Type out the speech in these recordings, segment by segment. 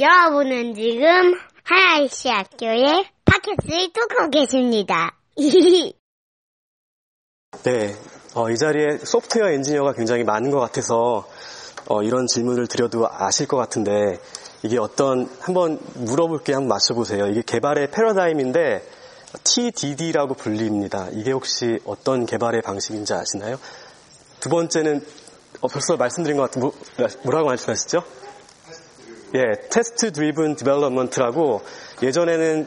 여러분은 지금 하나이시 학교의 팟캐스트를 듣고 계십니다. 네, 어, 이 자리에 소프트웨어 엔지니어가 굉장히 많은 것 같아서 어, 이런 질문을 드려도 아실 것 같은데 이게 어떤 한번 물어볼게 한번 맞춰보세요. 이게 개발의 패러다임인데 TDD라고 불립니다. 이게 혹시 어떤 개발의 방식인지 아시나요? 두 번째는 어, 벌써 말씀드린 것 같은 뭐, 뭐라고 말씀하시죠? 예, Test Driven Development라고 예전에는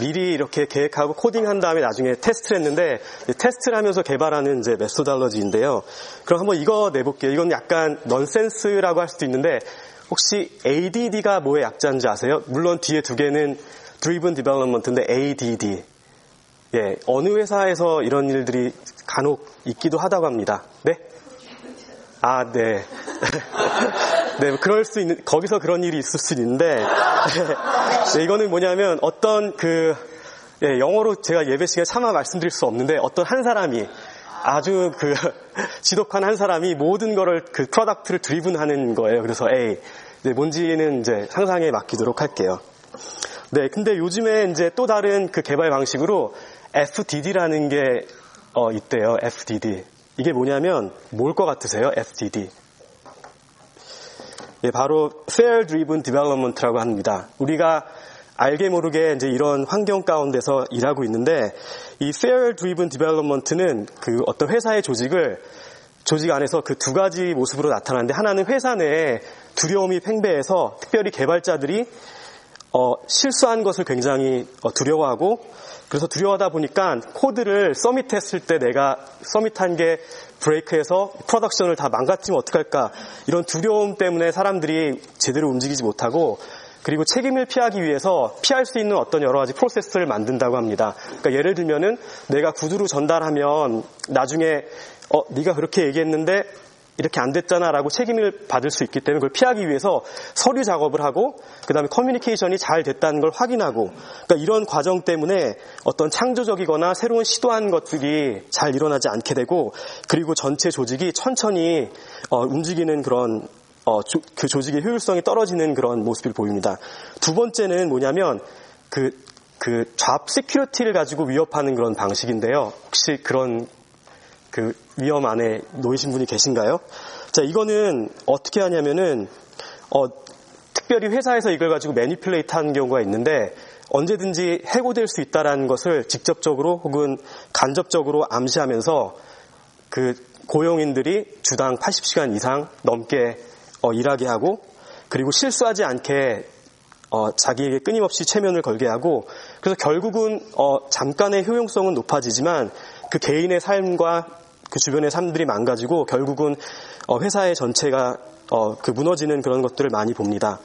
미리 이렇게 계획하고 코딩한 다음에 나중에 테스트를 했는데 테스트를 하면서 개발하는 이제 methodology인데요. 그럼 한번 이거 내볼게요. 이건 약간 넌센스라고 할 수도 있는데 혹시 ADD가 뭐의 약자인지 아세요? 물론 뒤에 두 개는 Driven Development인데 ADD. 예, 어느 회사에서 이런 일들이 간혹 있기도 하다고 합니다. 네? 아, 네. 네, 그럴 수 있는, 거기서 그런 일이 있을 수 있는데, 네, 이거는 뭐냐면 어떤 그, 예, 영어로 제가 예배 시간에 차마 말씀드릴 수 없는데 어떤 한 사람이 아주 그 지독한 한 사람이 모든 거를 그 product를 driven하는 거예요. 그래서 A. 네, 뭔지는 이제 상상에 맡기도록 할게요. 네, 근데 요즘에 이제 또 다른 그 개발 방식으로 FDD라는 게 어, 있대요. FDD. 이게 뭐냐면 뭘 것 같으세요? FDD. 예, 바로 Fair Driven Development라고 합니다. 우리가 알게 모르게 이제 이런 환경 가운데서 일하고 있는데 이 Fair Driven Development는 그 어떤 회사의 조직을 조직 안에서 그 두 가지 모습으로 나타나는데 하나는 회사 내에 두려움이 팽배해서 특별히 개발자들이 어, 실수한 것을 굉장히 어, 두려워하고 그래서 두려워하다 보니까 코드를 서밋했을 때 내가 서밋한 게 브레이크해서 프로덕션을 다 망가뜨리면 어떡할까 이런 두려움 때문에 사람들이 제대로 움직이지 못하고 그리고 책임을 피하기 위해서 피할 수 있는 어떤 여러 가지 프로세스를 만든다고 합니다. 그러니까 예를 들면은 내가 구두로 전달하면 나중에 어 네가 그렇게 얘기했는데 이렇게 안 됐잖아라고 책임을 받을 수 있기 때문에 그걸 피하기 위해서 서류 작업을 하고 그다음에 커뮤니케이션이 잘 됐다는 걸 확인하고 그러니까 이런 과정 때문에 어떤 창조적이거나 새로운 시도한 것들이 잘 일어나지 않게 되고 그리고 전체 조직이 천천히 어, 움직이는 그런 어, 조, 그 조직의 효율성이 떨어지는 그런 모습을 보입니다. 두 번째는 뭐냐면 그, 그 job security를 가지고 위협하는 그런 방식인데요. 혹시 그런 그 위험 안에 놓이신 분이 계신가요? 자, 이거는 어떻게 하냐면은, 어, 특별히 회사에서 이걸 가지고 매니플레이트 하는 경우가 있는데, 언제든지 해고될 수 있다라는 것을 직접적으로 혹은 간접적으로 암시하면서 그 고용인들이 주당 80시간 이상 넘게 어, 일하게 하고 그리고 실수하지 않게 어, 자기에게 끊임없이 체면을 걸게 하고 그래서 결국은 어, 잠깐의 효용성은 높아지지만 그 개인의 삶과 그 주변의 삶들이 망가지고 결국은 어, 회사의 전체가 어, 그 무너지는 그런 것들을 많이 봅니다.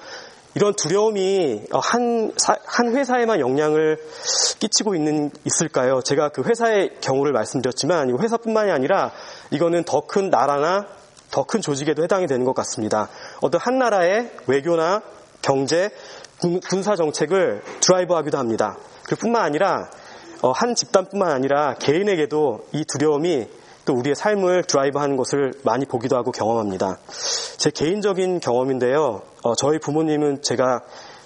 이런 두려움이 어, 한, 한 회사에만 영향을 끼치고 있는, 있을까요? 제가 그 회사의 경우를 말씀드렸지만, 이 회사뿐만이 아니라 이거는 더 큰 나라나 더 큰 조직에도 해당이 되는 것 같습니다. 어떤 한 나라의 외교나 경제, 군사 정책을 드라이브 하기도 합니다. 그뿐만 아니라 한 집단뿐만 아니라 개인에게도 이 두려움이 또 우리의 삶을 드라이브하는 것을 많이 보기도 하고 경험합니다. 제 개인적인 경험인데요. 어, 저희 부모님은 제가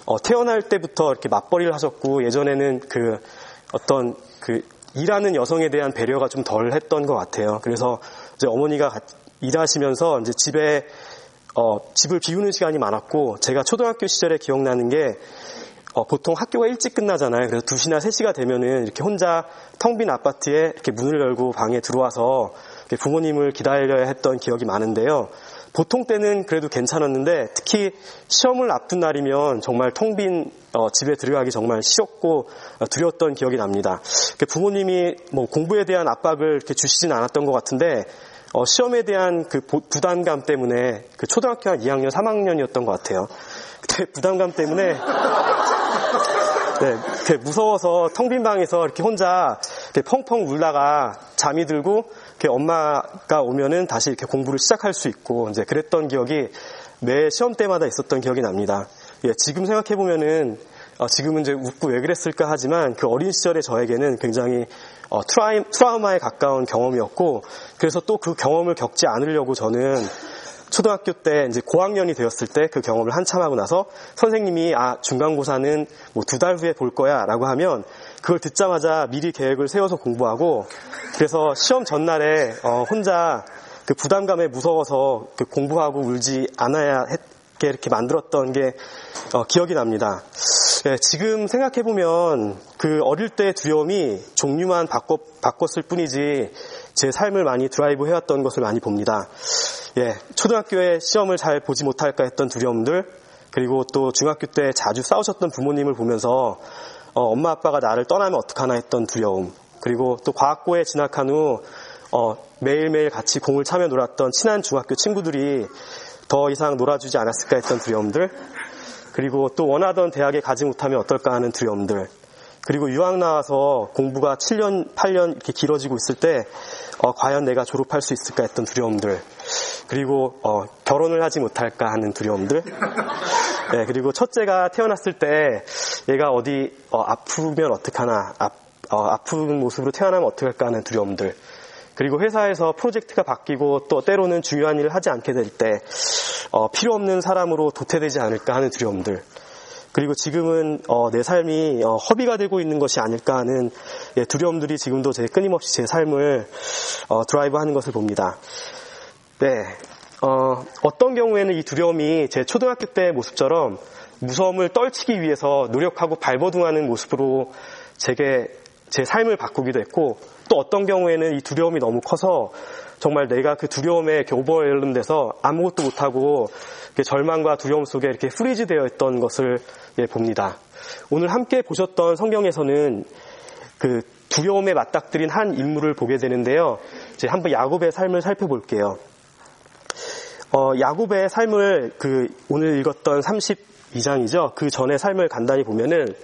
어, 태어날 때부터 이렇게 맞벌이를 하셨고 예전에는 그 어떤 그 일하는 여성에 대한 배려가 좀 덜 했던 것 같아요. 그래서 이제 어머니가 일하시면서 이제 집에 어, 집을 비우는 시간이 많았고 제가 초등학교 시절에 기억나는 게 어, 보통 학교가 일찍 끝나잖아요. 그래서 2시나 3시가 되면은 이렇게 혼자 텅 빈 아파트에 이렇게 문을 열고 방에 들어와서 부모님을 기다려야 했던 기억이 많은데요. 보통 때는 그래도 괜찮았는데 특히 시험을 앞둔 날이면 정말 텅빈 어, 집에 들어가기 정말 싫었고 어, 두려웠던 기억이 납니다. 부모님이 뭐 공부에 대한 압박을 이렇게 주시진 않았던 것 같은데 어, 시험에 대한 그 부담감 때문에 그 초등학교 한 2학년, 3학년이었던 것 같아요. 그때 부담감 때문에 네, 무서워서 텅 빈 방에서 이렇게 혼자 이렇게 펑펑 울다가 잠이 들고 이렇게 엄마가 오면은 다시 이렇게 공부를 시작할 수 있고 이제 그랬던 기억이 매 시험 때마다 있었던 기억이 납니다. 예, 지금 생각해 보면은 어, 지금은 이제 웃고 왜 그랬을까 하지만 그 어린 시절의 저에게는 굉장히 어, 트라이, 트라우마에 가까운 경험이었고 그래서 또 그 경험을 겪지 않으려고 저는 초등학교 때 이제 고학년이 되었을 때 그 경험을 한참 하고 나서 선생님이 아 중간고사는 뭐 두 달 후에 볼 거야라고 하면 그걸 듣자마자 미리 계획을 세워서 공부하고 그래서 시험 전날에 어, 혼자 그 부담감에 무서워서 그 공부하고 울지 않아야 했게 이렇게 만들었던 게 어, 기억이 납니다. 예, 지금 생각해 보면 그 어릴 때 두려움이 종류만 바꿔, 바꿨을 뿐이지 제 삶을 많이 드라이브 해왔던 것을 많이 봅니다. 예, 초등학교에 시험을 잘 보지 못할까 했던 두려움들, 그리고 또 중학교 때 자주 싸우셨던 부모님을 보면서 어, 엄마 아빠가 나를 떠나면 어떡하나 했던 두려움, 그리고 또 과학고에 진학한 후 어, 매일매일 같이 공을 차며 놀았던 친한 중학교 친구들이 더 이상 놀아주지 않았을까 했던 두려움들, 그리고 또 원하던 대학에 가지 못하면 어떨까 하는 두려움들, 그리고 유학 나와서 공부가 7년, 8년 이렇게 길어지고 있을 때, 어, 과연 내가 졸업할 수 있을까 했던 두려움들, 그리고 어, 결혼을 하지 못할까 하는 두려움들, 네, 그리고 첫째가 태어났을 때 얘가 어디 어, 아프면 어떡하나, 아, 어, 아픈 모습으로 태어나면 어떡할까 하는 두려움들, 그리고 회사에서 프로젝트가 바뀌고 또 때로는 중요한 일을 하지 않게 될 때, 어, 필요 없는 사람으로 도태되지 않을까 하는 두려움들, 그리고 지금은 어, 내 삶이 어, 허비가 되고 있는 것이 아닐까 하는 예, 두려움들이 지금도 제 끊임없이 제 삶을 어, 드라이브하는 것을 봅니다. 네, 어떤 경우에는 이 두려움이 제 초등학교 때 모습처럼 무서움을 떨치기 위해서 노력하고 발버둥하는 모습으로 제게 제 삶을 바꾸기도 했고 또 어떤 경우에는 이 두려움이 너무 커서 정말 내가 그 두려움에 이렇게 오버웰름돼서 아무것도 못하고 절망과 두려움 속에 이렇게 freeze 되어 있던 것을 예, 봅니다. 오늘 함께 보셨던 성경에서는 그 두려움에 맞닥뜨린 한 인물을 보게 되는데요. 이제 한번 야곱의 삶을 살펴볼게요. 어, 야곱의 삶을 그 오늘 읽었던 32장이죠. 그 전의 삶을 간단히 보면은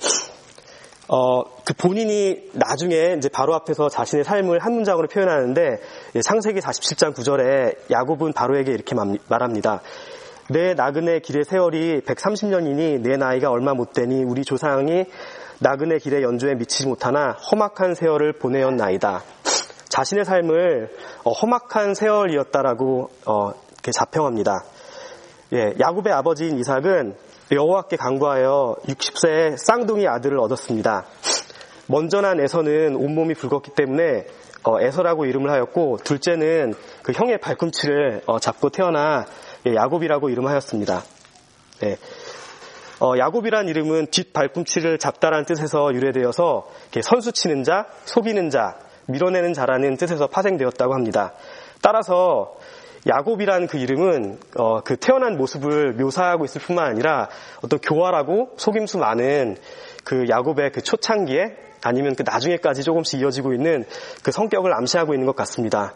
어, 그 본인이 나중에 이제 바로 앞에서 자신의 삶을 한 문장으로 표현하는데 창세기 47장 9절에 야곱은 바로에게 이렇게 말합니다. 내 나그네 길의 세월이 130년이니 내 나이가 얼마 못 되니 우리 조상이 나그네 길의 연주에 미치지 못하나 험악한 세월을 보내었나이다. 자신의 삶을 어, 험악한 세월이었다라고 어, 이렇게 자평합니다. 예, 야곱의 아버지인 이삭은 여호와께 강구하여 60세에 쌍둥이 아들을 얻었습니다. 먼저 난 에서는 온몸이 붉었기 때문에 어, 에서라고 이름을 하였고 둘째는 그 형의 발꿈치를 어, 잡고 태어나 예, 야곱이라고 이름하였습니다. 네. 어, 야곱이란 이름은 뒷 발꿈치를 잡다라는 뜻에서 유래되어서 선수 치는 자, 속이는 자, 밀어내는 자라는 뜻에서 파생되었다고 합니다. 따라서 야곱이라는 그 이름은 어, 그 태어난 모습을 묘사하고 있을 뿐만 아니라 어떤 교활하고 속임수 많은 그 야곱의 그 초창기에 아니면 그 나중에까지 조금씩 이어지고 있는 그 성격을 암시하고 있는 것 같습니다.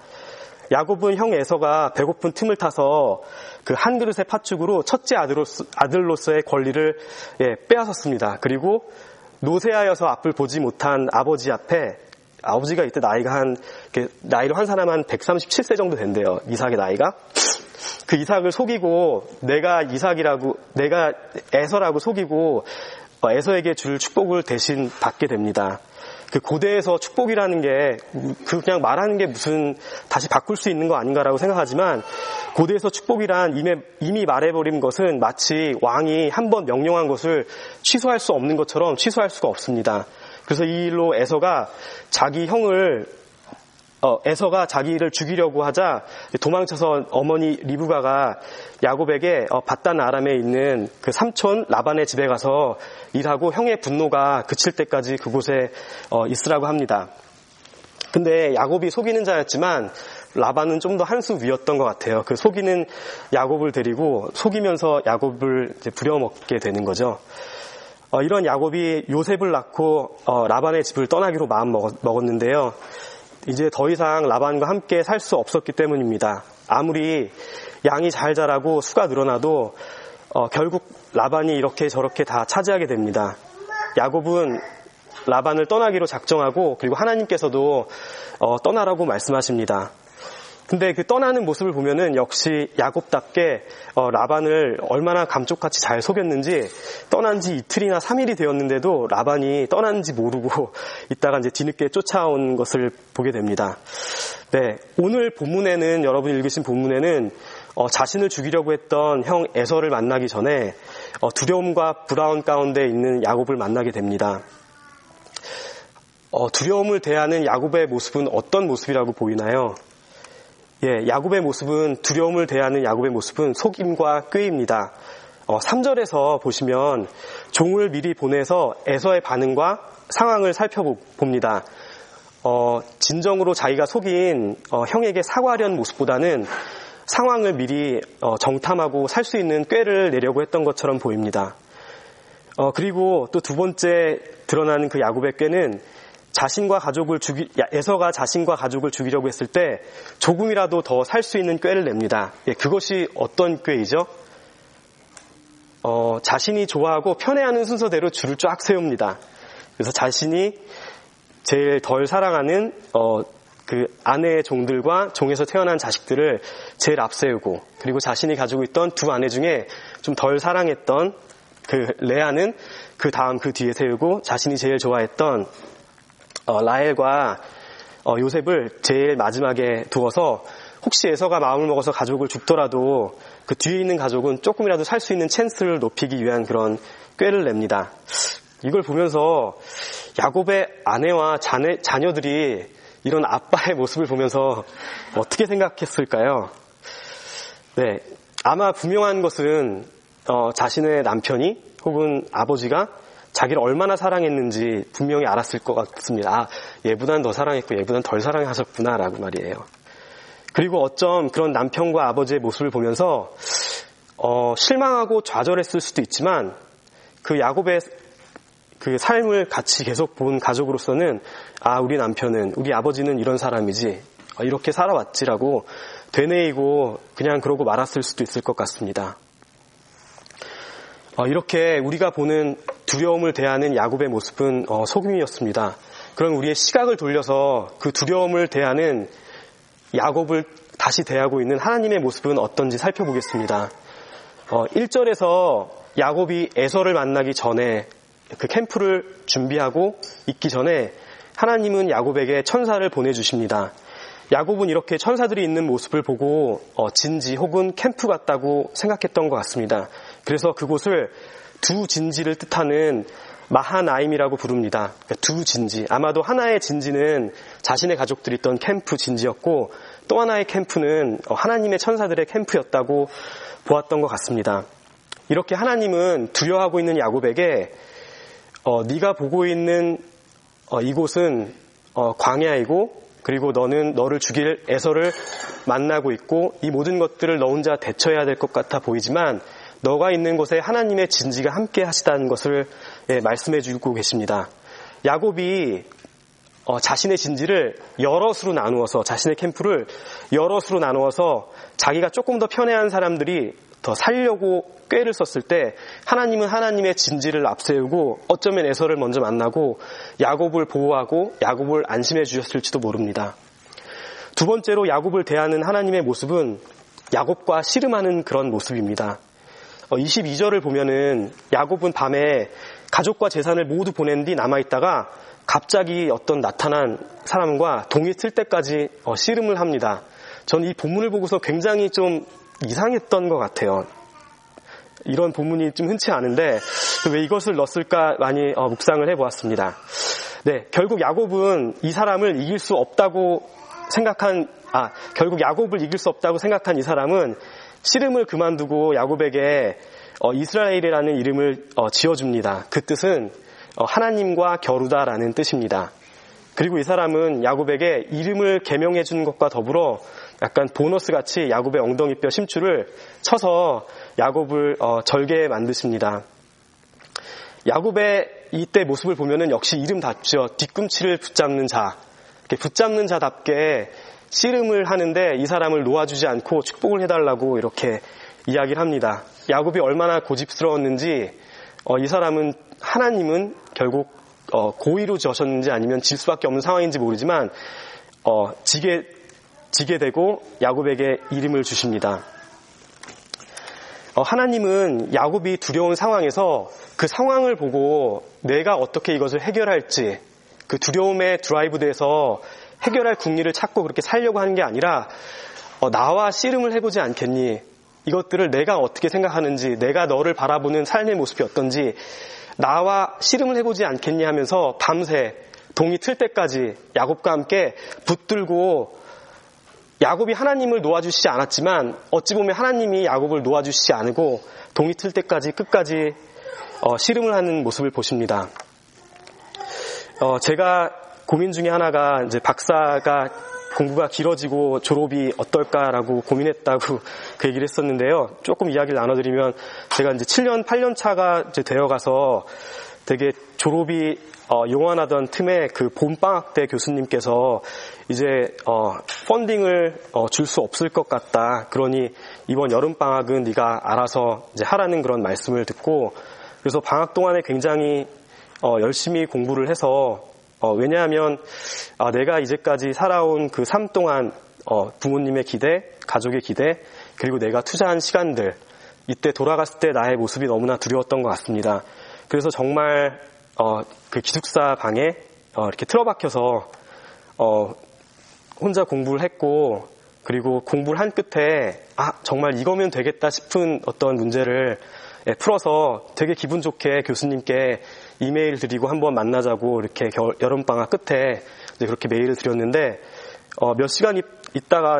야곱은 형 에서가 배고픈 틈을 타서 그 한 그릇의 팥죽으로 첫째 아들로서, 아들로서의 권리를 예, 빼앗았습니다. 그리고 노쇠하여서 앞을 보지 못한 아버지 앞에 아버지가 이때 나이가 한 나이로 한 사람 한 137세 정도 된대요. 이삭의 나이가. 그 이삭을 속이고 내가 이삭이라고 내가 에서라고 속이고 어, 에서에게 줄 축복을 대신 받게 됩니다. 그 고대에서 축복이라는 게그 그냥 말하는 게 무슨 다시 바꿀 수 있는 거 아닌가라고 생각하지만 고대에서 축복이란 이미, 이미 말해버린 것은 마치 왕이 한 번 명령한 것을 취소할 수 없는 것처럼 취소할 수가 없습니다. 그래서 이 일로 에서가 자기 형을 어, 에서가 자기를 죽이려고 하자 도망쳐서 어머니 리브가가 야곱에게 어, 바단 아람에 있는 그 삼촌 라반의 집에 가서 일하고 형의 분노가 그칠 때까지 그곳에 어, 있으라고 합니다. 근데 야곱이 속이는 자였지만 라반은 좀 더 한 수 위였던 것 같아요. 그 속이는 야곱을 데리고 속이면서 야곱을 부려먹게 되는 거죠. 어, 이런 야곱이 요셉을 낳고 어, 라반의 집을 떠나기로 마음 먹었는데요. 이제 더 이상 라반과 함께 살 수 없었기 때문입니다. 아무리 양이 잘 자라고 수가 늘어나도 어, 결국 라반이 이렇게 저렇게 다 차지하게 됩니다. 야곱은 라반을 떠나기로 작정하고 그리고 하나님께서도 어, 떠나라고 말씀하십니다. 근데 그 떠나는 모습을 보면은 역시 야곱답게 어, 라반을 얼마나 감쪽같이 잘 속였는지 떠난 지 이틀이나 3일이 되었는데도 라반이 떠난지 모르고 있다가 이제 뒤늦게 쫓아온 것을 보게 됩니다. 네, 오늘 본문에는 여러분이 읽으신 본문에는 어, 자신을 죽이려고 했던 형 에서를 만나기 전에 어, 두려움과 불안 가운데 있는 야곱을 만나게 됩니다. 어, 두려움을 대하는 야곱의 모습은 어떤 모습이라고 보이나요? 예, 야곱의 모습은 두려움을 대하는 야곱의 모습은 속임과 꾀입니다. 어, 3절에서 보시면 종을 미리 보내서 에서의 반응과 상황을 살펴봅니다. 어, 진정으로 자기가 속인 어, 형에게 사과하려는 모습보다는 상황을 미리 어, 정탐하고 살 수 있는 꾀를 내려고 했던 것처럼 보입니다. 어, 그리고 또 두 번째 드러나는 그 야곱의 꾀는 자신과 가족을 죽이, 에서가 자신과 가족을 죽이려고 했을 때 조금이라도 더 살 수 있는 꾀를 냅니다. 예, 그것이 어떤 꾀이죠? 어, 자신이 좋아하고 편애하는 순서대로 줄을 쫙 세웁니다. 그래서 자신이 제일 덜 사랑하는 어, 그 아내의 종들과 종에서 태어난 자식들을 제일 앞세우고 그리고 자신이 가지고 있던 두 아내 중에 좀 덜 사랑했던 그 레아는 그 다음 그 뒤에 세우고 자신이 제일 좋아했던 어, 라헬과 어, 요셉을 제일 마지막에 두어서 혹시 에서가 마음을 먹어서 가족을 죽더라도 그 뒤에 있는 가족은 조금이라도 살 수 있는 찬스를 높이기 위한 그런 꾀를 냅니다. 이걸 보면서 야곱의 아내와 자녀, 자녀들이 이런 아빠의 모습을 보면서 어떻게 생각했을까요? 네, 아마 분명한 것은 어, 자신의 남편이 혹은 아버지가 자기를 얼마나 사랑했는지 분명히 알았을 것 같습니다. 아, 얘보다는 더 사랑했고 얘보다는 덜 사랑하셨구나라고 말이에요. 그리고 어쩜 그런 남편과 아버지의 모습을 보면서 어, 실망하고 좌절했을 수도 있지만 그 야곱의 그 삶을 같이 계속 본 가족으로서는 아 우리 남편은 우리 아버지는 이런 사람이지 어, 이렇게 살아왔지라고 되뇌이고 그냥 그러고 말았을 수도 있을 것 같습니다. 어, 이렇게 우리가 보는 두려움을 대하는 야곱의 모습은 어, 속임이었습니다. 그럼 우리의 시각을 돌려서 그 두려움을 대하는 야곱을 다시 대하고 있는 하나님의 모습은 어떤지 살펴보겠습니다. 1절에서 야곱이 에서를 만나기 전에 그 캠프를 준비하고 있기 전에 하나님은 야곱에게 천사를 보내주십니다. 야곱은 이렇게 천사들이 있는 모습을 보고 어, 진지 혹은 캠프 같다고 생각했던 것 같습니다. 그래서 그곳을 두 진지를 뜻하는 마하나임이라고 부릅니다. 그러니까 두 진지. 아마도 하나의 진지는 자신의 가족들이 있던 캠프 진지였고 또 하나의 캠프는 어, 하나님의 천사들의 캠프였다고 보았던 것 같습니다. 이렇게 하나님은 두려워하고 있는 야곱에게 어, 네가 보고 있는 어, 이곳은 어, 광야이고 그리고 너는 너를 죽일 에서를 만나고 있고 이 모든 것들을 너 혼자 대처해야 될 것 같아 보이지만 너가 있는 곳에 하나님의 진지가 함께 하시다는 것을 예, 말씀해 주고 계십니다. 야곱이 어, 자신의 진지를 여럿으로 나누어서 자신의 캠프를 여럿으로 나누어서 자기가 조금 더 편애한 사람들이 더 살려고 꾀를 썼을 때 하나님은 하나님의 진지를 앞세우고 어쩌면 에서를 먼저 만나고 야곱을 보호하고 야곱을 안심해 주셨을지도 모릅니다. 두 번째로 야곱을 대하는 하나님의 모습은 야곱과 씨름하는 그런 모습입니다. 22절을 어, 보면은 야곱은 밤에 가족과 재산을 모두 보낸 뒤 남아있다가 갑자기 어떤 나타난 사람과 동이 틀 때까지 어, 씨름을 합니다. 저는 이 본문을 보고서 굉장히 좀 이상했던 것 같아요. 이런 본문이 좀 흔치 않은데 왜 이것을 넣었을까 많이 어, 묵상을 해보았습니다. 네, 결국 야곱은 이 사람을 이길 수 없다고 생각한 아 결국 야곱을 이길 수 없다고 생각한 이 사람은 씨름을 그만두고 야곱에게 어, 이스라엘이라는 이름을 어, 지어줍니다. 그 뜻은 어, 하나님과 겨루다라는 뜻입니다. 그리고 이 사람은 야곱에게 이름을 개명해 주는 것과 더불어 약간 보너스 같이 야곱의 엉덩이뼈 심줄을 쳐서 야곱을 어, 절개 만드십니다. 야곱의 이때 모습을 보면은 역시 이름답죠. 뒤꿈치를 붙잡는 자. 붙잡는 자답게 씨름을 하는데 이 사람을 놓아주지 않고 축복을 해달라고 이렇게 이야기를 합니다. 야곱이 얼마나 고집스러웠는지 어, 이 사람은 하나님은 결국 어, 고의로 저셨는지 아니면 질 수밖에 없는 상황인지 모르지만 어, 지게 지게 되고 야곱에게 이름을 주십니다. 어, 하나님은 야곱이 두려운 상황에서 그 상황을 보고 내가 어떻게 이것을 해결할지 그 두려움의 드라이브돼서 해결할 궁리를 찾고 그렇게 살려고 하는 게 아니라 어, 나와 씨름을 해보지 않겠니? 이것들을 내가 어떻게 생각하는지, 내가 너를 바라보는 삶의 모습이 어떤지, 나와 씨름을 해보지 않겠니 하면서 밤새 동이 틀 때까지 야곱과 함께 붙들고 야곱이 하나님을 놓아주시지 않았지만 어찌 보면 하나님이 야곱을 놓아주시지 않고 동이 틀 때까지 끝까지 어, 씨름을 하는 모습을 보십니다. 어, 제가 고민 중에 하나가 이제 박사가 공부가 길어지고 졸업이 어떨까라고 고민했다고 그 얘기를 했었는데요. 조금 이야기를 나눠드리면 제가 이제 7년, 8년 차가 이제 되어가서 되게 졸업이 어, 용안하던 틈에 그 봄방학 때 교수님께서 이제 어, 펀딩을 어, 줄 수 없을 것 같다. 그러니 이번 여름 방학은 네가 알아서 이제 하라는 그런 말씀을 듣고 그래서 방학 동안에 굉장히 어, 열심히 공부를 해서 어, 왜냐하면 아, 내가 이제까지 살아온 그 삶 동안 어, 부모님의 기대, 가족의 기대, 그리고 내가 투자한 시간들 이때 돌아갔을 때 나의 모습이 너무나 두려웠던 것 같습니다. 그래서 정말 어, 그 기숙사 방에 어, 이렇게 틀어박혀서 어, 혼자 공부를 했고 그리고 공부를 한 끝에 아 정말 이거면 되겠다 싶은 어떤 문제를 예, 풀어서 되게 기분 좋게 교수님께 이메일 드리고 한번 만나자고 이렇게 여름방학 끝에 그렇게 메일을 드렸는데 어, 몇 시간 있다가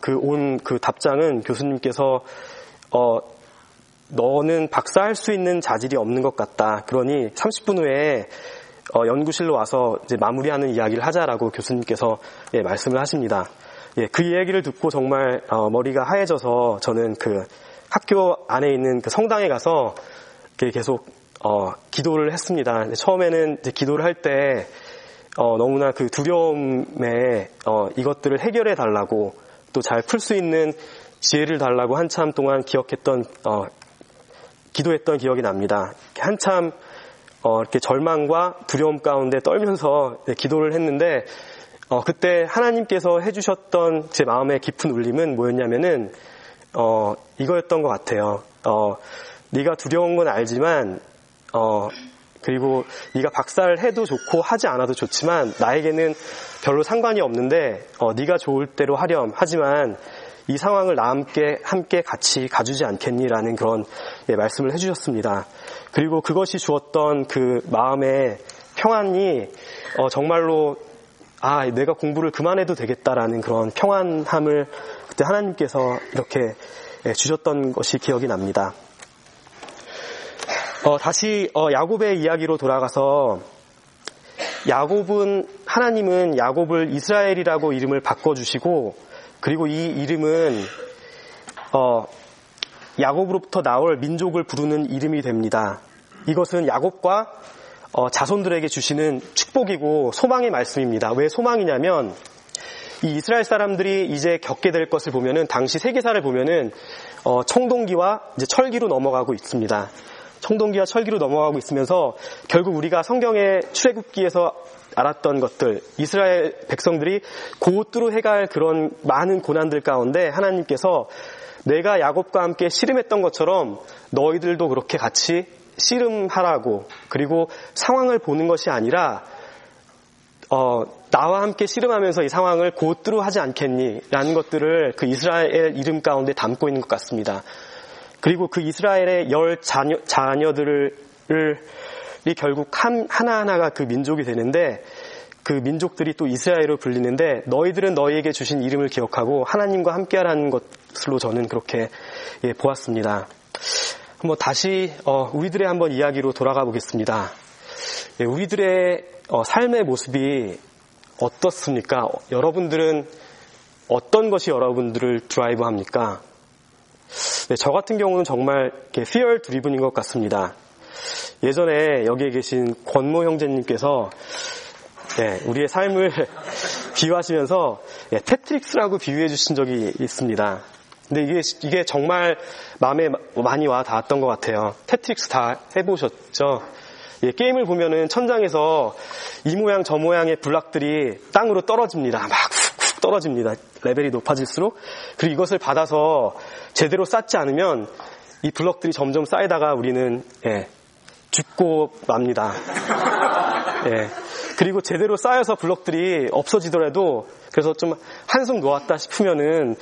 그 온그 그 답장은 교수님께서 어, 너는 박사할 수 있는 자질이 없는 것 같다. 그러니 30분 후에 어, 연구실로 와서 이제 마무리하는 이야기를 하자라고 교수님께서 예, 말씀을 하십니다. 예, 그 이야기를 듣고 정말 어, 머리가 하얘져서 저는 그 학교 안에 있는 그 성당에 가서 계속 어, 기도를 했습니다. 처음에는 기도를 할 때 어, 너무나 그 두려움에 어, 이것들을 해결해 달라고 또 잘 풀 수 있는 지혜를 달라고 한참 동안 기억했던 어, 기도했던 기억이 납니다. 한참 어, 이렇게 절망과 두려움 가운데 떨면서 기도를 했는데 어, 그때 하나님께서 해주셨던 제 마음의 깊은 울림은 뭐였냐면은 어, 이거였던 것 같아요. 어, 네가 두려운 건 알지만 어, 그리고 네가 박사를 해도 좋고 하지 않아도 좋지만 나에게는 별로 상관이 없는데 어, 네가 좋을 대로 하렴. 하지만 이 상황을 나와 함께 함께 같이 가주지 않겠니라는 그런 예, 말씀을 해주셨습니다. 그리고 그것이 주었던 그 마음의 평안이 어, 정말로 아 내가 공부를 그만해도 되겠다라는 그런 평안함을 그때 하나님께서 이렇게 예, 주셨던 것이 기억이 납니다. 어, 다시 어, 야곱의 이야기로 돌아가서 야곱은 하나님은 야곱을 이스라엘이라고 이름을 바꿔주시고 그리고 이 이름은 어, 야곱으로부터 나올 민족을 부르는 이름이 됩니다. 이것은 야곱과 어, 자손들에게 주시는 축복이고 소망의 말씀입니다. 왜 소망이냐면 이 이스라엘 사람들이 이제 겪게 될 것을 보면은 당시 세계사를 보면은 어, 청동기와 이제 철기로 넘어가고 있습니다. 청동기와 철기로 넘어가고 있으면서 결국 우리가 성경의 출애굽기에서 알았던 것들, 이스라엘 백성들이 고뚜루 해갈 그런 많은 고난들 가운데 하나님께서 내가 야곱과 함께 씨름했던 것처럼 너희들도 그렇게 같이 씨름하라고 그리고 상황을 보는 것이 아니라 어, 나와 함께 씨름하면서 이 상황을 고뚜루 하지 않겠니? 라는 것들을 그 이스라엘 이름 가운데 담고 있는 것 같습니다. 그리고 그 이스라엘의 열 자녀, 자녀들을 이 결국 한, 하나하나가 그 민족이 되는데 그 민족들이 또 이스라엘로 불리는데 너희들은 너희에게 주신 이름을 기억하고 하나님과 함께하라는 것으로 저는 그렇게 예, 보았습니다. 한번 다시 어, 우리들의 한번 이야기로 돌아가 보겠습니다. 예, 우리들의 어, 삶의 모습이 어떻습니까? 여러분들은 어떤 것이 여러분들을 드라이브 합니까? 네, 저 같은 경우는 정말 fear driven인 것 같습니다. 예전에 여기에 계신 권모 형제님께서 네, 우리의 삶을 비유하시면서 네, Tetris라고 비유해 주신 적이 있습니다. 근데 이게, 이게 정말 마음에 많이 와 닿았던 것 같아요. Tetris 다 해보셨죠? 예, 게임을 보면은 천장에서 이 모양 저 모양의 블락들이 땅으로 떨어집니다. 막 훅훅 떨어집니다. 레벨이 높아질수록. 그리고 이것을 받아서 제대로 쌓지 않으면 이 블럭들이 점점 쌓이다가 우리는 예, 죽고 맙니다. 예. 그리고 제대로 쌓여서 블럭들이 없어지더라도 그래서 좀 한숨 놓았다 싶으면은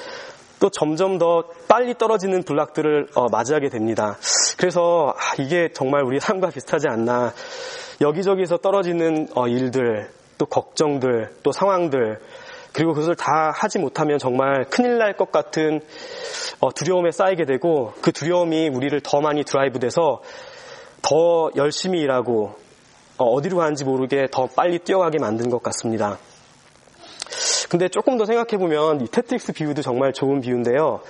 또 점점 더 빨리 떨어지는 블락들을 어, 맞이하게 됩니다. 그래서 아, 이게 정말 우리 삶과 비슷하지 않나. 여기저기서 떨어지는 어, 일들, 또 걱정들, 또 상황들, 그리고 그것을 다 하지 못하면 정말 큰일 날 것 같은 어, 두려움에 쌓이게 되고 그 두려움이 우리를 더 많이 드라이브 돼서 더 열심히 일하고 어, 어디로 가는지 모르게 더 빨리 뛰어가게 만든 것 같습니다. 근데 조금 더 생각해보면 이 Tetris 비유도 정말 좋은 비유인데요.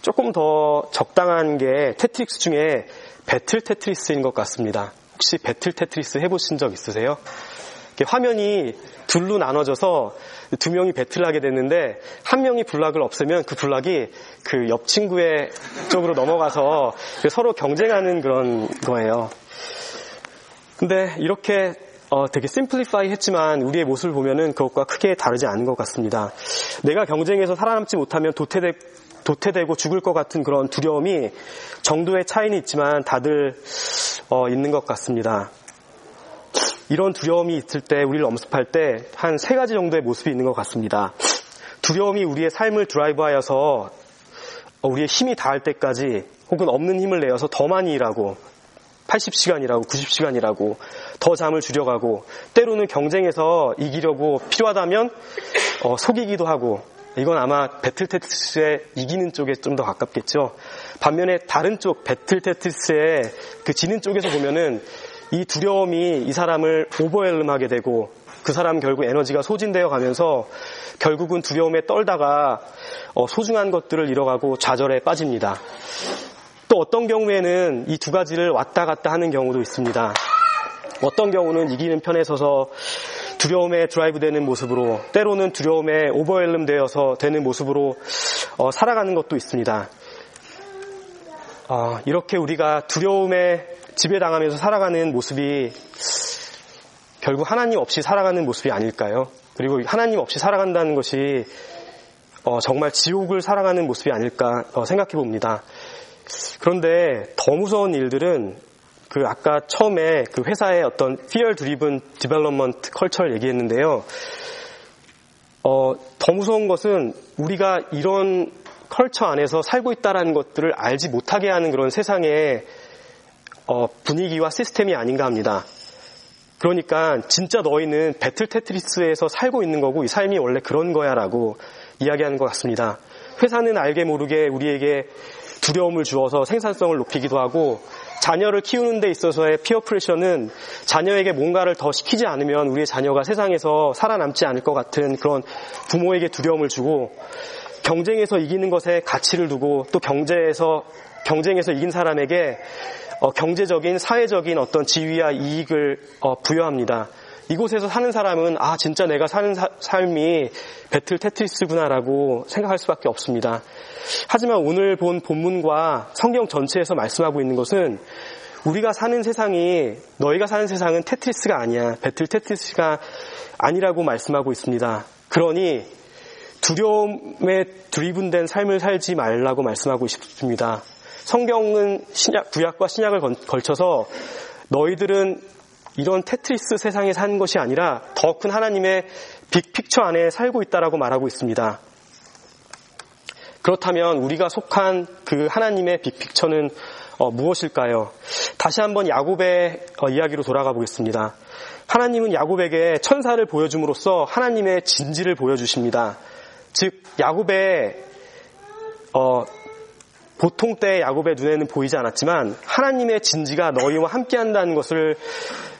조금 더 적당한 게 Tetris 중에 battle Tetris인 것 같습니다. 혹시 battle Tetris 해보신 적 있으세요? 화면이 둘로 나눠져서 두 명이 battle을 하게 됐는데 한 명이 block을 없애면 그 block이 그 옆 친구의 쪽으로 넘어가서 서로 경쟁하는 그런 거예요. 근데 이렇게 어, 되게 simplify 했지만 우리의 모습을 보면은 그것과 크게 다르지 않은 것 같습니다. 내가 경쟁에서 살아남지 못하면 도태되, 도태되고 죽을 것 같은 그런 두려움이 정도의 차이는 있지만 다들 어, 있는 것 같습니다. 이런 두려움이 있을 때 우리를 엄습할 때 한 세 가지 정도의 모습이 있는 것 같습니다. 두려움이 우리의 삶을 드라이브하여서 우리의 힘이 닿을 때까지 혹은 없는 힘을 내어서 더 많이 일하고 80시간이라고 90시간이라고 더 잠을 줄여가고 때로는 경쟁에서 이기려고 필요하다면 어, 속이기도 하고 이건 아마 배틀 테트스의 이기는 쪽에 좀 더 가깝겠죠. 반면에 다른 쪽 배틀 테트스의 그 지는 쪽에서 보면은 이 두려움이 이 사람을 오버웰름하게 되고 그 사람 결국 에너지가 소진되어 가면서 결국은 두려움에 떨다가 어, 소중한 것들을 잃어가고 좌절에 빠집니다. 또 어떤 경우에는 이 두 가지를 왔다 갔다 하는 경우도 있습니다. 어떤 경우는 이기는 편에 서서 두려움에 드라이브 되는 모습으로 때로는 두려움에 오버웰름 되어서 되는 모습으로 어, 살아가는 것도 있습니다. 어, 이렇게 우리가 두려움에 지배당하면서 살아가는 모습이 결국 하나님 없이 살아가는 모습이 아닐까요? 그리고 하나님 없이 살아간다는 것이 어, 정말 지옥을 살아가는 모습이 아닐까 어, 생각해 봅니다. 그런데 더 무서운 일들은 그 아까 처음에 그 회사의 어떤 fear driven development 컬처를 얘기했는데요. 어, 더 무서운 것은 우리가 이런 컬처 안에서 살고 있다라는 것들을 알지 못하게 하는 그런 세상의 어, 분위기와 시스템이 아닌가 합니다. 그러니까 진짜 너희는 배틀 테트리스에서 살고 있는 거고 이 삶이 원래 그런 거야라고 이야기하는 것 같습니다. 회사는 알게 모르게 우리에게 두려움을 주어서 생산성을 높이기도 하고 자녀를 키우는 데 있어서의 피어 프레셔는 자녀에게 뭔가를 더 시키지 않으면 우리의 자녀가 세상에서 살아남지 않을 것 같은 그런 부모에게 두려움을 주고 경쟁에서 이기는 것에 가치를 두고 또 경제에서 경쟁에서 이긴 사람에게 어, 경제적인 사회적인 어떤 지위와 이익을 어, 부여합니다. 이곳에서 사는 사람은 아 진짜 내가 사는 사, 삶이 배틀 테트리스구나라고 생각할 수밖에 없습니다. 하지만 오늘 본 본문과 성경 전체에서 말씀하고 있는 것은 우리가 사는 세상이 너희가 사는 세상은 테트리스가 아니야. 배틀 테트리스가 아니라고 말씀하고 있습니다. 그러니 두려움에 드리븐된 삶을 살지 말라고 말씀하고 싶습니다. 성경은 신약, 구약과 신약을 걸쳐서 너희들은 이런 테트리스 세상에 사는 것이 아니라 더 큰 하나님의 빅픽처 안에 살고 있다라고 말하고 있습니다. 그렇다면 우리가 속한 그 하나님의 빅픽처는 어, 무엇일까요? 다시 한번 야곱의 어, 이야기로 돌아가 보겠습니다. 하나님은 야곱에게 천사를 보여줌으로써 하나님의 진지를 보여주십니다. 즉 야곱의 어, 보통 때 야곱의 눈에는 보이지 않았지만 하나님의 진지가 너희와 함께한다는 것을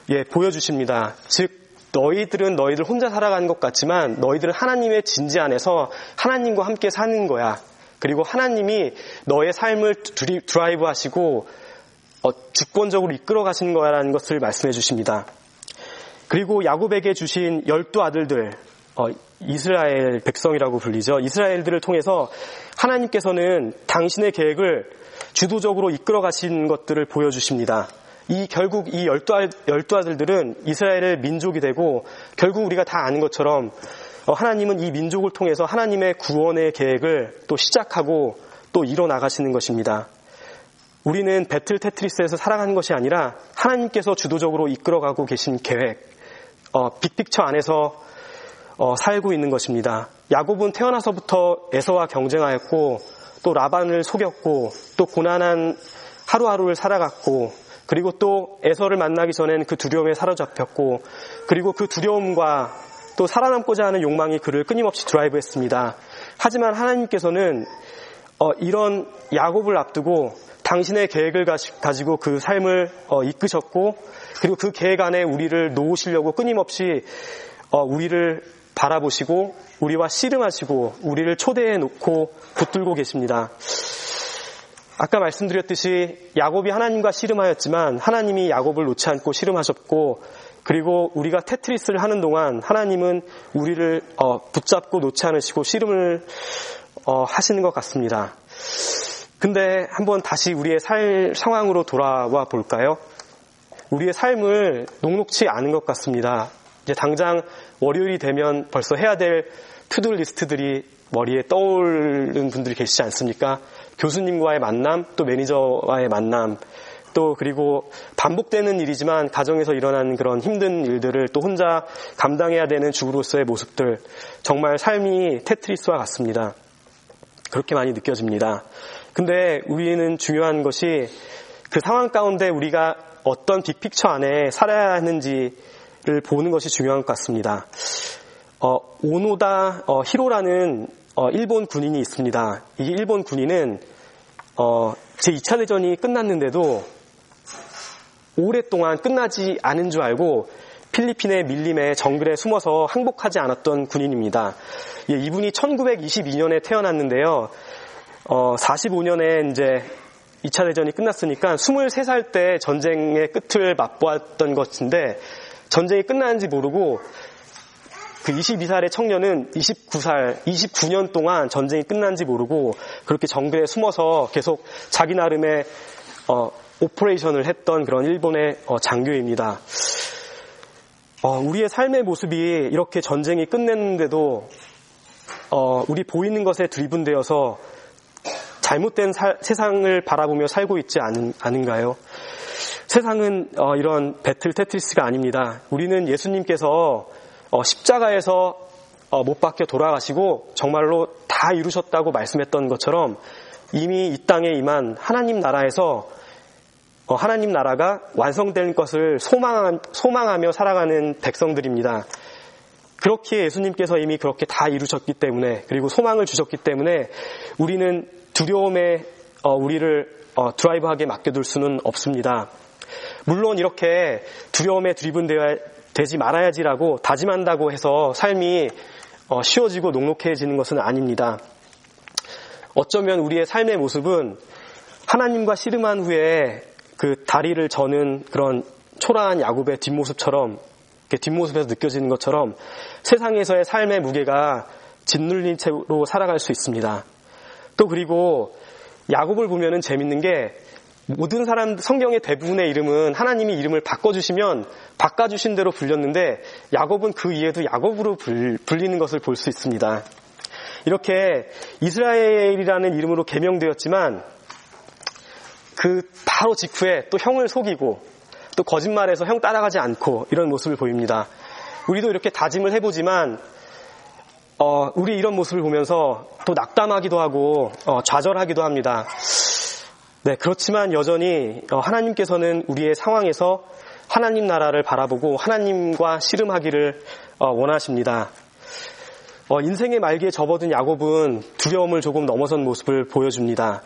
예, 보여주십니다. 즉 너희들은 너희들 혼자 살아가는 것 같지만 너희들은 하나님의 진지 안에서 하나님과 함께 사는 거야. 그리고 하나님이 너의 삶을 드라이브 하시고 어, 주권적으로 이끌어 가시는 거야라는 것을 말씀해 주십니다. 그리고 야곱에게 주신 열두 아들들, 어, 이스라엘 백성이라고 불리죠. 이스라엘들을 통해서 하나님께서는 당신의 계획을 주도적으로 이끌어 가신 것들을 보여주십니다. 이 결국 이 열두, 열두 아들들은 이스라엘의 민족이 되고 결국 우리가 다 아는 것처럼 어, 하나님은 이 민족을 통해서 하나님의 구원의 계획을 또 시작하고 또 이뤄 나가시는 것입니다. 우리는 배틀 테트리스에서 살아가는 것이 아니라 하나님께서 주도적으로 이끌어가고 계신 계획, 어, 빅픽처 안에서 어, 살고 있는 것입니다. 야곱은 태어나서부터 에서와 경쟁하였고 또 라반을 속였고 또 고난한 하루하루를 살아갔고 그리고 또 에서를 만나기 전엔 그 두려움에 사로잡혔고 그리고 그 두려움과 또 살아남고자 하는 욕망이 그를 끊임없이 드라이브했습니다. 하지만 하나님께서는 어, 이런 야곱을 앞두고 당신의 계획을 가지고 그 삶을 어, 이끄셨고 그리고 그 계획 안에 우리를 놓으시려고 끊임없이 어, 우리를 바라보시고 우리와 씨름하시고 우리를 초대해 놓고 붙들고 계십니다. 아까 말씀드렸듯이 야곱이 하나님과 씨름하였지만 하나님이 야곱을 놓지 않고 씨름하셨고 그리고 우리가 테트리스를 하는 동안 하나님은 우리를 어, 붙잡고 놓지 않으시고 씨름을 어, 하시는 것 같습니다. 근데 한번 다시 우리의 살 상황으로 돌아와 볼까요? 우리의 삶을 녹록치 않은 것 같습니다. 이제 당장 월요일이 되면 벌써 해야 될 투두 리스트들이 머리에 떠오르는 분들이 계시지 않습니까? 교수님과의 만남, 또 매니저와의 만남, 또 그리고 반복되는 일이지만 가정에서 일어나는 그런 힘든 일들을 또 혼자 감당해야 되는 주부로서의 모습들 정말 삶이 테트리스와 같습니다. 그렇게 많이 느껴집니다. 근데 우리는 중요한 것이 그 상황 가운데 우리가 어떤 빅픽처 안에 살아야 하는지 를 보는 것이 중요한 것 같습니다. 어, 오노다 어, 히로라는 어, 일본 군인이 있습니다. 이 일본 군인은 어, 제2차 대전이 끝났는데도 오랫동안 끝나지 않은 줄 알고 필리핀의 밀림의 정글에 숨어서 항복하지 않았던 군인입니다. 예, 이분이 1922년에 태어났는데요. 어, 45년에 이제 2차 대전이 끝났으니까 23살 때 전쟁의 끝을 맛보았던 것인데 전쟁이 끝나는지 모르고 그 22살의 청년은 29살, 29년 동안 전쟁이 끝난지 모르고 그렇게 정글에 숨어서 계속 자기 나름의 어, operation을 했던 그런 일본의 어, 장교입니다. 어, 우리의 삶의 모습이 이렇게 전쟁이 끝냈는데도 어, 우리 보이는 것에 driven되어서 잘못된 사, 세상을 바라보며 살고 있지 않은, 않은가요? 세상은 어, 이런 battle Tetris가 아닙니다. 우리는 예수님께서 어, 십자가에서 어, 못 박혀 돌아가시고 정말로 다 이루셨다고 말씀했던 것처럼 이미 이 땅에 임한 하나님 나라에서 어, 하나님 나라가 완성된 것을 소망, 소망하며 살아가는 백성들입니다. 그렇게 예수님께서 이미 그렇게 다 이루셨기 때문에 그리고 소망을 주셨기 때문에 우리는 두려움에 어, 우리를 어, 드라이브하게 맡겨둘 수는 없습니다. 물론 이렇게 두려움에 드리븐되어 되지 말아야지라고 다짐한다고 해서 삶이 어, 쉬워지고 녹록해지는 것은 아닙니다. 어쩌면 우리의 삶의 모습은 하나님과 씨름한 후에 그 다리를 저는 그런 초라한 야곱의 뒷모습처럼 뒷모습에서 느껴지는 것처럼 세상에서의 삶의 무게가 짓눌린 채로 살아갈 수 있습니다. 또 그리고 야곱을 보면은 재밌는 게 모든 사람 성경의 대부분의 이름은 하나님이 이름을 바꿔주시면 바꿔주신 대로 불렸는데 야곱은 그 이에도 야곱으로 불, 리는 것을 볼 수 있습니다. 이렇게 이스라엘이라는 이름으로 개명되었지만 그 바로 직후에 또 형을 속이고 또 거짓말해서 형 따라가지 않고 이런 모습을 보입니다. 우리도 이렇게 다짐을 해보지만 어, 우리 이런 모습을 보면서 또 낙담하기도 하고 어, 좌절하기도 합니다. 네, 그렇지만 여전히 어, 하나님께서는 우리의 상황에서 하나님 나라를 바라보고 하나님과 씨름하기를 어, 원하십니다. 어, 인생의 말기에 접어든 야곱은 두려움을 조금 넘어선 모습을 보여줍니다.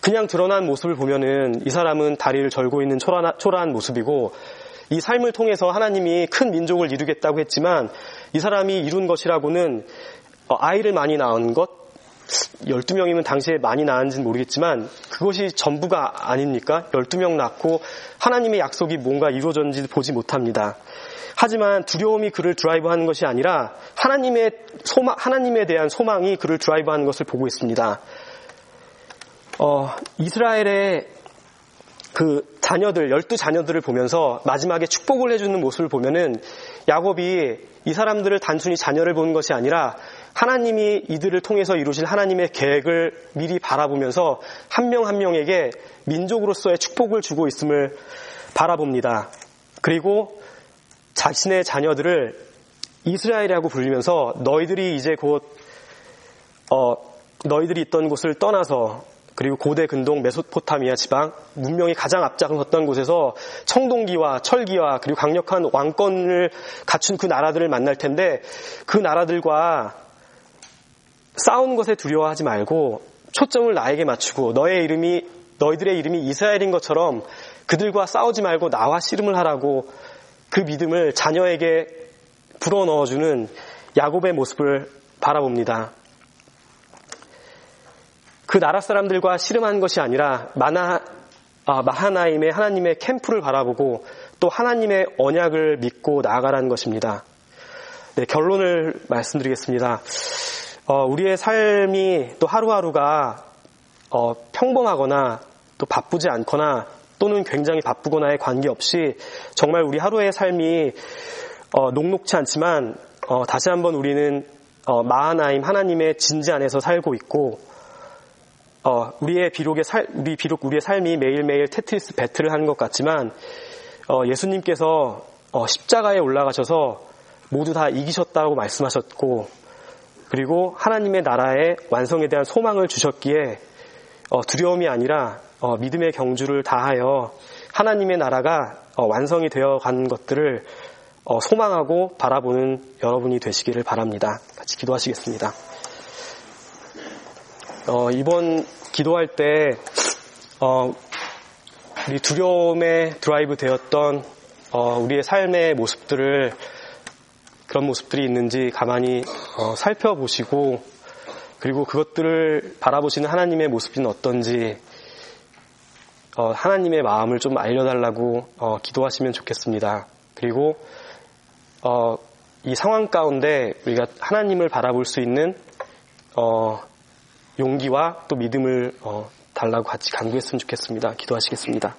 그냥 드러난 모습을 보면은 이 사람은 다리를 절고 있는 초라한, 모습이고 이 삶을 통해서 하나님이 큰 민족을 이루겠다고 했지만 이 사람이 이룬 것이라고는 아이를 많이 낳은 것, 12명이면 당시에 많이 낳았는지는 모르겠지만 그것이 전부가 아닙니까? 12명 낳고 하나님의 약속이 뭔가 이루어졌는지 보지 못합니다. 하지만 두려움이 그를 드라이브하는 것이 아니라 하나님의 소망, 하나님에 대한 소망이 그를 드라이브하는 것을 보고 있습니다. 어, 이스라엘의 그 자녀들, 열두 자녀들을 보면서 마지막에 축복을 해주는 모습을 보면은 야곱이 이 사람들을 단순히 자녀를 보는 것이 아니라 하나님이 이들을 통해서 이루실 하나님의 계획을 미리 바라보면서 한 명한 한 명에게 민족으로서의 축복을 주고 있음을 바라봅니다. 그리고 자신의 자녀들을 이스라엘이라고 불리면서 너희들이 이제 곧 어, 너희들이 있던 곳을 떠나서 그리고 고대 근동 메소포타미아 지방 문명이 가장 앞장을 섰던 곳에서 청동기와 철기와 그리고 강력한 왕권을 갖춘 그 나라들을 만날 텐데 그 나라들과 싸우는 것에 두려워하지 말고 초점을 나에게 맞추고 너의 이름이 너희들의 이름이 이스라엘인 것처럼 그들과 싸우지 말고 나와 씨름을 하라고 그 믿음을 자녀에게 불어 넣어주는 야곱의 모습을 바라봅니다. 그 나라 사람들과 씨름한 것이 아니라 마나, 아, 마하나임의 하나님의 캠프를 바라보고 또 하나님의 언약을 믿고 나아가라는 것입니다. 네, 결론을 말씀드리겠습니다. 어, 우리의 삶이 또 하루하루가 어, 평범하거나 또 바쁘지 않거나 또는 굉장히 바쁘거나에 관계없이 정말 우리 하루의 삶이 어, 녹록치 않지만 어, 다시 한번 우리는 어, 마하나임 하나님의 진지 안에서 살고 있고 어, 우리의 비록의 살, 우리 비록 우리의 삶이 매일매일 테트리스 배틀을 하는 것 같지만 어, 예수님께서 어, 십자가에 올라가셔서 모두 다 이기셨다고 말씀하셨고 그리고 하나님의 나라의 완성에 대한 소망을 주셨기에 어, 두려움이 아니라 어, 믿음의 경주를 다하여 하나님의 나라가 어, 완성이 되어 간 것들을 소망하고 바라보는 여러분이 되시기를 바랍니다. 같이 기도하시겠습니다. 어, 이번 기도할 때 어, 우리 두려움에 드라이브 되었던 어, 우리의 삶의 모습들을 그런 모습들이 있는지 가만히 어, 살펴보시고 그리고 그것들을 바라보시는 하나님의 모습은 어떤지 어, 하나님의 마음을 좀 알려달라고 어, 기도하시면 좋겠습니다. 그리고 이 상황 가운데 우리가 하나님을 바라볼 수 있는 용기와 또 믿음을 어, 달라고 같이 강구했으면 좋겠습니다. 기도하시겠습니다.